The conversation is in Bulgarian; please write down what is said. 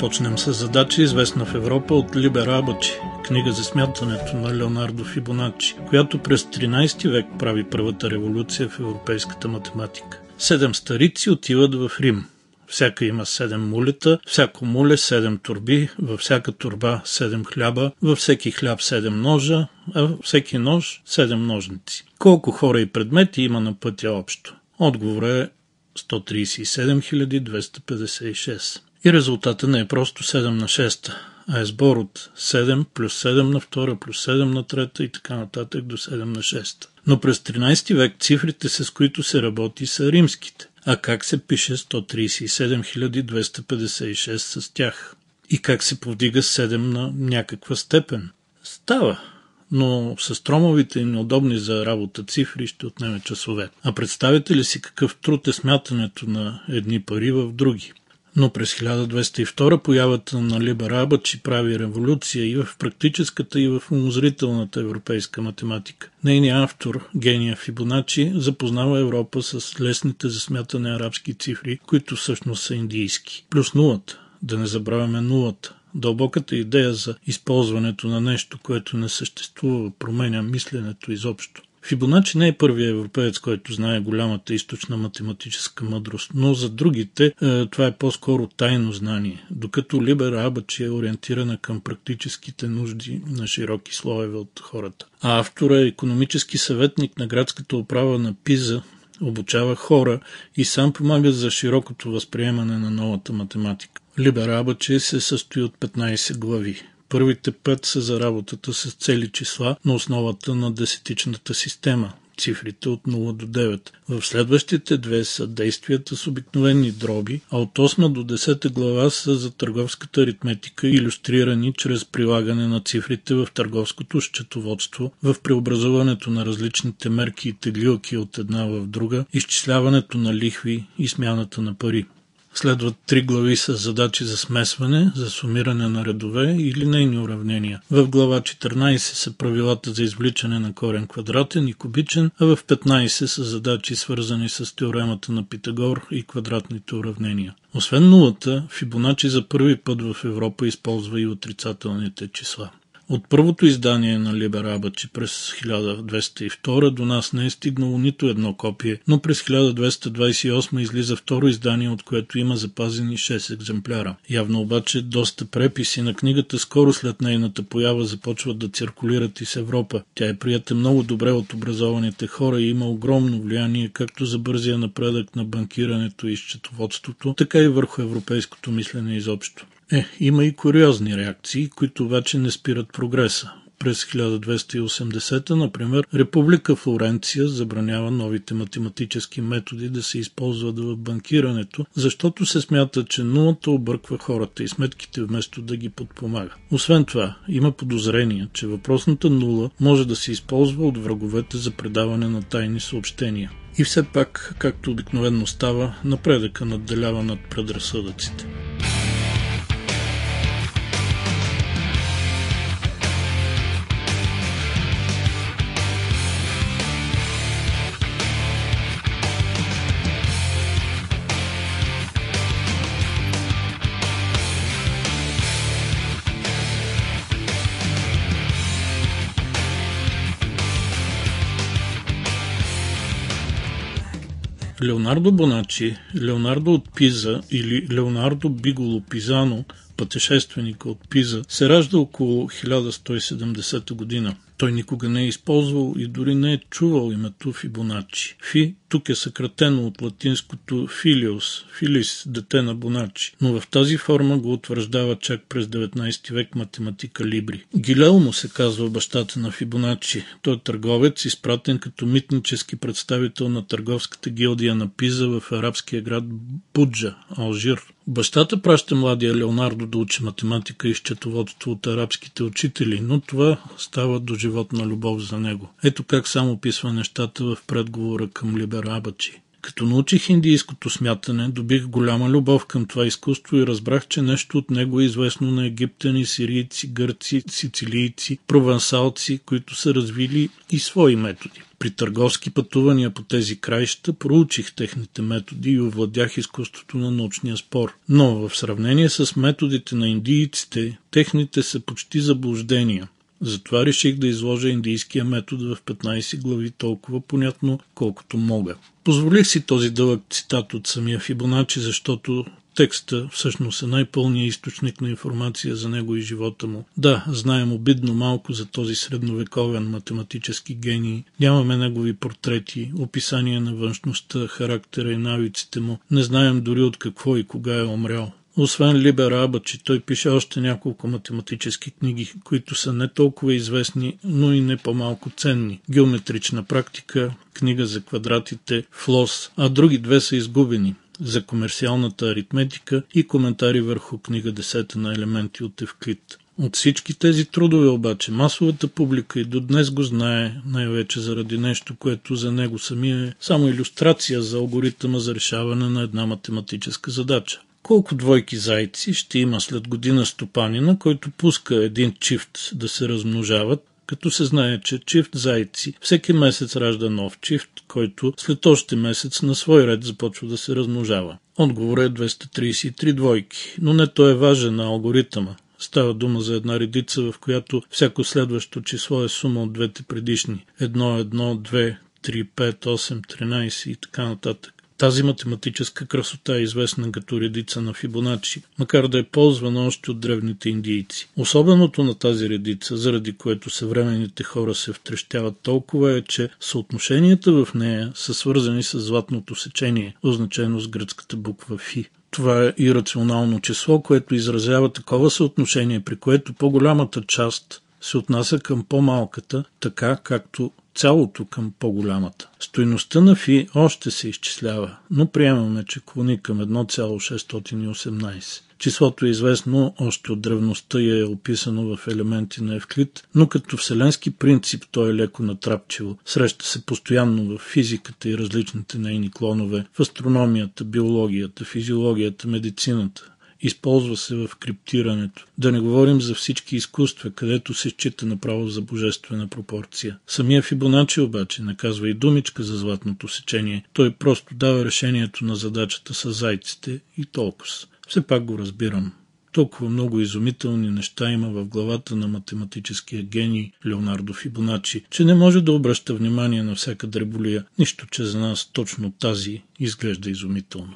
започнем с задача, известна в Европа от Либер Абачи, книга за смятането на Леонардо Фибоначи, която през 13 век прави първата революция в европейската математика. Седем старици отиват в Рим. Всяка има седем мулета, всяко муле седем турби, във всяка турба седем хляба, във всеки хляб седем ножа, а във всеки нож седем ножници. Колко хора и предмети има на пътя общо? Отговор е 137 256. И резултата не е просто 7 на 6, а е сбор от 7 плюс 7 на 2 плюс 7 на 3 и така нататък до 7 на 6. Но през 13 век цифрите, с които се работи, са римските. А как се пише 137 256 с тях? И как се повдига 7 на някаква степен? Става, но с тромовите и неудобни за работа цифри ще отнеме часове. А представете ли си какъв труд е смятането на едни пари в други? Но през 1202 появата на Либер Абачи прави революция и в практическата и в умозрителната европейска математика. Нейният автор, гения Фибоначи, запознава Европа с лесните за смятане арабски цифри, които всъщност са индийски. Плюс нулата. Да не забравяме нулата. Дълбоката идея за използването на нещо, което не съществува, променя мисленето изобщо. Фибоначи не е първият европеец, който знае голямата източна математическа мъдрост, но за другите е, това е по-скоро тайно знание, докато Либер Абачи е ориентирана към практическите нужди на широки слоеве от хората. А автора е економически съветник на градската управа на Пиза, обучава хора и сам помага за широкото възприемане на новата математика. Либер Абачи се състои от 15 глави. Първите пет са за работата с цели числа на основата на десетичната система, цифрите от 0 до 9. В следващите две са действията с обикновени дроби, а от 8 до 10 глава са за търговската аритметика, иллюстрирани чрез прилагане на цифрите в търговското счетоводство, в преобразуването на различните мерки и теглилки от една в друга, изчисляването на лихви и смяната на пари. Следват три глави с задачи за смесване, за сумиране на редове и линейни уравнения. В глава 14 са правилата за извличане на корен квадратен и кубичен, а в 15 са задачи свързани с теоремата на Питагор и квадратните уравнения. Освен нулата, Фибоначи за първи път в Европа използва и отрицателните числа. От първото издание на Либер Абачи през 1202 до нас не е стигнало нито едно копие, но през 1228 излиза второ издание, от което има запазени 6 екземпляра. Явно обаче доста преписи на книгата скоро след нейната поява започват да циркулират и с Европа. Тя е прията много добре от образованите хора и има огромно влияние както за бързия напредък на банкирането и счетоводството, така и върху европейското мислене изобщо. Е, има и куриозни реакции, които обаче не спират прогреса. През 1280, например, Република Флоренция забранява новите математически методи да се използват в банкирането, защото се смята, че нулата обърква хората и сметките вместо да ги подпомага. Освен това, има подозрение, че въпросната нула може да се използва от враговете за предаване на тайни съобщения. И все пак, както обикновенно става, напредъка надделява над предразсъдъците. Леонардо Боначи, Леонардо от Пиза или Леонардо Биголо Пизано, пътешественика от Пиза, се ражда около 1170 година. Той никога не е използвал и дори не е чувал името Фибоначи. Фи тук е съкратено от латинското филиос, филис, дете на Боначи, но в тази форма го утвърждава чак през 19 век математика Либри. Гилел му се казва бащата на Фибоначи. Той е търговец, изпратен като митнически представител на търговската гилдия на Пиза в арабския град Буджа, Алжир. Бащата праща младия Леонардо да учи математика и счетоводство от арабските учители, но това става до животна любов за него. Ето как само описва нещата в предговора към Либер Абачи. Като научих индийското смятане, добих голяма любов към това изкуство и разбрах, че нещо от него е известно на египтяни, сирийци, гърци, сицилийци, провансалци, които са развили и свои методи. При търговски пътувания по тези краища проучих техните методи и овладях изкуството на научния спор. Но в сравнение с методите на индийците, техните са почти заблуждения. Затова реших да изложа индийския метод в 15 глави толкова понятно, колкото мога. Позволих си този дълъг цитат от самия Фибоначи, защото текста всъщност е най-пълният източник на информация за него и живота му. Да, знаем обидно малко за този средновековен математически гений. Нямаме негови портрети, описания на външността, характера и навиците му. Не знаем дори от какво и кога е умрял. Освен Либер Абачи, той пише още няколко математически книги, които са не толкова известни, но и не по-малко ценни. Геометрична практика, книга за квадратите, флос, а други две са изгубени за комерциалната аритметика и коментари върху книга 10 на елементи от Евклид. От всички тези трудове обаче масовата публика и до днес го знае най-вече заради нещо, което за него самия е само иллюстрация за алгоритъма за решаване на една математическа задача. Колко двойки зайци ще има след година стопанина, който пуска един чифт да се размножават, като се знае, че чифт зайци всеки месец ражда нов чифт, който след още месец на свой ред започва да се размножава. Отговорът е 233 двойки, но не той е важен на алгоритъма. Става дума за една редица, в която всяко следващо число е сума от двете предишни. 1, 1, 2, 3, 5, 8, 13 и така нататък. Тази математическа красота е известна като редица на Фибоначи, макар да е ползвана още от древните индийци. Особеното на тази редица, заради което съвременните хора се втрещяват толкова е, че съотношенията в нея са свързани с златното сечение, означено с гръцката буква Фи. Това е ирационално число, което изразява такова съотношение, при което по-голямата част се отнася към по-малката, така както цялото към по-голямата. Стойността на фи още се изчислява, но приемаме, че клони към 1,618. Числото е известно още от древността и е описано в елементи на Евклид, но като вселенски принцип той е леко натрапчиво. Среща се постоянно в физиката и различните нейни клонове, в астрономията, биологията, физиологията, медицината. Използва се в криптирането. Да не говорим за всички изкуства, където се счита направо за божествена пропорция. Самия Фибоначи обаче наказва и думичка за златното сечение. Той просто дава решението на задачата с зайците и толкова. Все пак го разбирам. Толкова много изумителни неща има в главата на математическия гений Леонардо Фибоначи, че не може да обръща внимание на всяка дреболия, нищо, че за нас точно тази изглежда изумително.